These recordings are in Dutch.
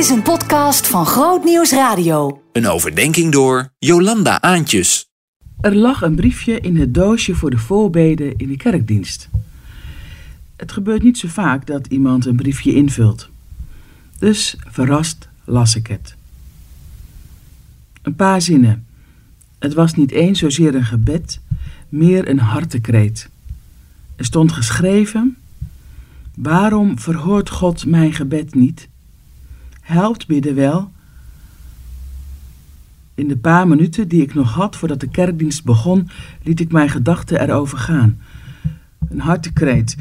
is een podcast van Groot Nieuws Radio. Een overdenking door Jolanda Aantjes. Er lag een briefje in het doosje voor de voorbeden in de kerkdienst. Het gebeurt niet zo vaak dat iemand een briefje invult. Dus verrast las ik het. Een paar zinnen. Het was niet eens zozeer een gebed, meer een hartekreet. Er stond geschreven: Waarom verhoort God mijn gebed niet? Helpt bidden wel. In de paar minuten die ik nog had voordat de kerkdienst begon, liet ik mijn gedachten erover gaan. Een hartekreet,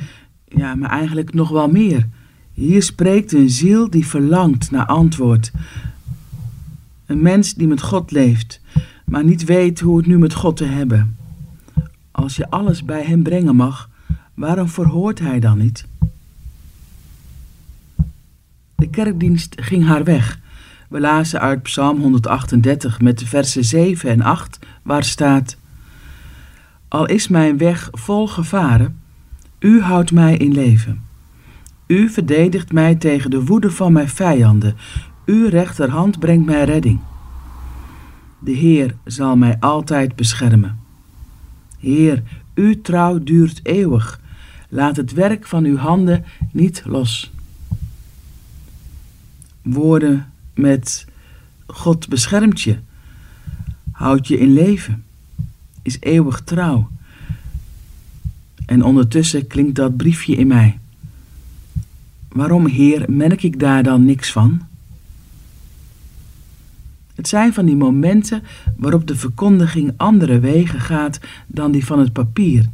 ja, maar eigenlijk nog wel meer. Hier spreekt een ziel die verlangt naar antwoord. Een mens die met God leeft, maar niet weet hoe het nu met God te hebben. Als je alles bij hem brengen mag, waarom verhoort hij dan niet? Kerkdienst ging haar weg. We lazen uit Psalm 138 met de versen 7 en 8, waar staat: Al is mijn weg vol gevaren, u houdt mij in leven. U verdedigt mij tegen de woede van mijn vijanden. Uw rechterhand brengt mij redding. De Heer zal mij altijd beschermen. Heer, uw trouw duurt eeuwig. Laat het werk van uw handen niet los. Woorden met God beschermt je, houdt je in leven, is eeuwig trouw. En ondertussen klinkt dat briefje in mij. Waarom, Heer, merk ik daar dan niks van? Het zijn van die momenten waarop de verkondiging andere wegen gaat dan die van het papier.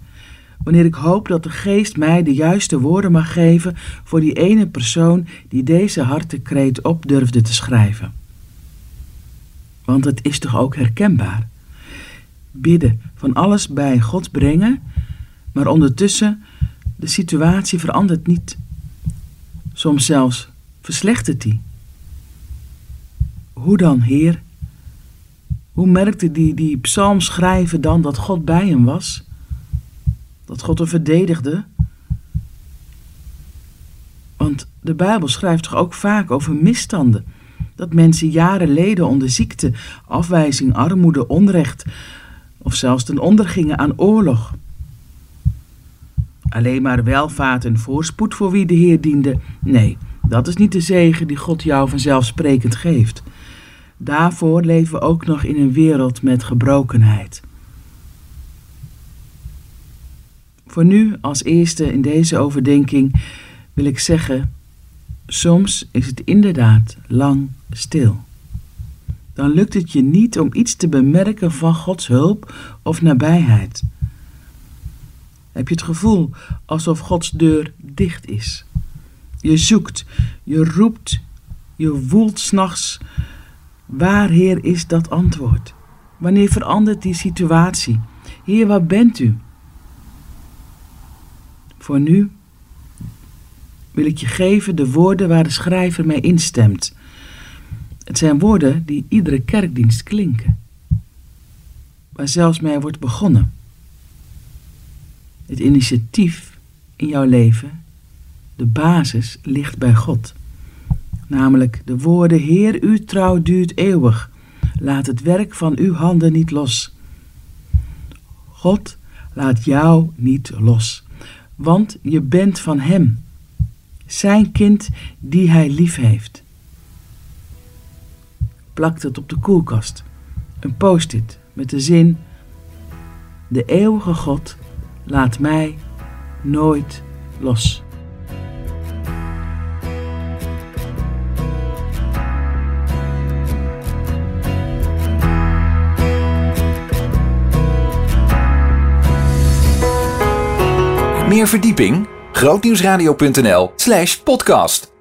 Wanneer ik hoop dat de geest mij de juiste woorden mag geven voor die ene persoon die deze hartekreet op durfde te schrijven. Want het is toch ook herkenbaar? Bidden, van alles bij God brengen, maar ondertussen de situatie verandert niet. Soms zelfs verslechtert die. Hoe dan, Heer? Hoe merkte die, die psalmschrijver dan dat God bij hem was? Dat God hem verdedigde? Want de Bijbel schrijft toch ook vaak over misstanden. Dat mensen jaren leden onder ziekte, afwijzing, armoede, onrecht of zelfs ten onder gingen aan oorlog. Alleen maar welvaart en voorspoed voor wie de Heer diende. Nee, dat is niet de zegen die God jou vanzelfsprekend geeft. Daarvoor leven we ook nog in een wereld met gebrokenheid. Voor nu, als eerste in deze overdenking, wil ik zeggen: soms is het inderdaad lang stil. Dan lukt het je niet om iets te bemerken van Gods hulp of nabijheid. Heb je het gevoel alsof Gods deur dicht is? Je zoekt, je roept, je woelt s'nachts. Waar, Heer, is dat antwoord? Wanneer verandert die situatie? Heer, waar bent u? Voor nu wil ik je geven de woorden waar de schrijver mee instemt. Het zijn woorden die iedere kerkdienst klinken, waar zelfs mee wordt begonnen. Het initiatief in jouw leven, de basis ligt bij God. Namelijk de woorden: Heer, uw trouw duurt eeuwig. Laat het werk van uw handen niet los. God laat jou niet los, want je bent van Hem, zijn kind die Hij lief heeft. Plakt het op de koelkast, een post-it met de zin: De eeuwige God laat mij nooit los. Meer verdieping? grootnieuwsradio.nl slash podcast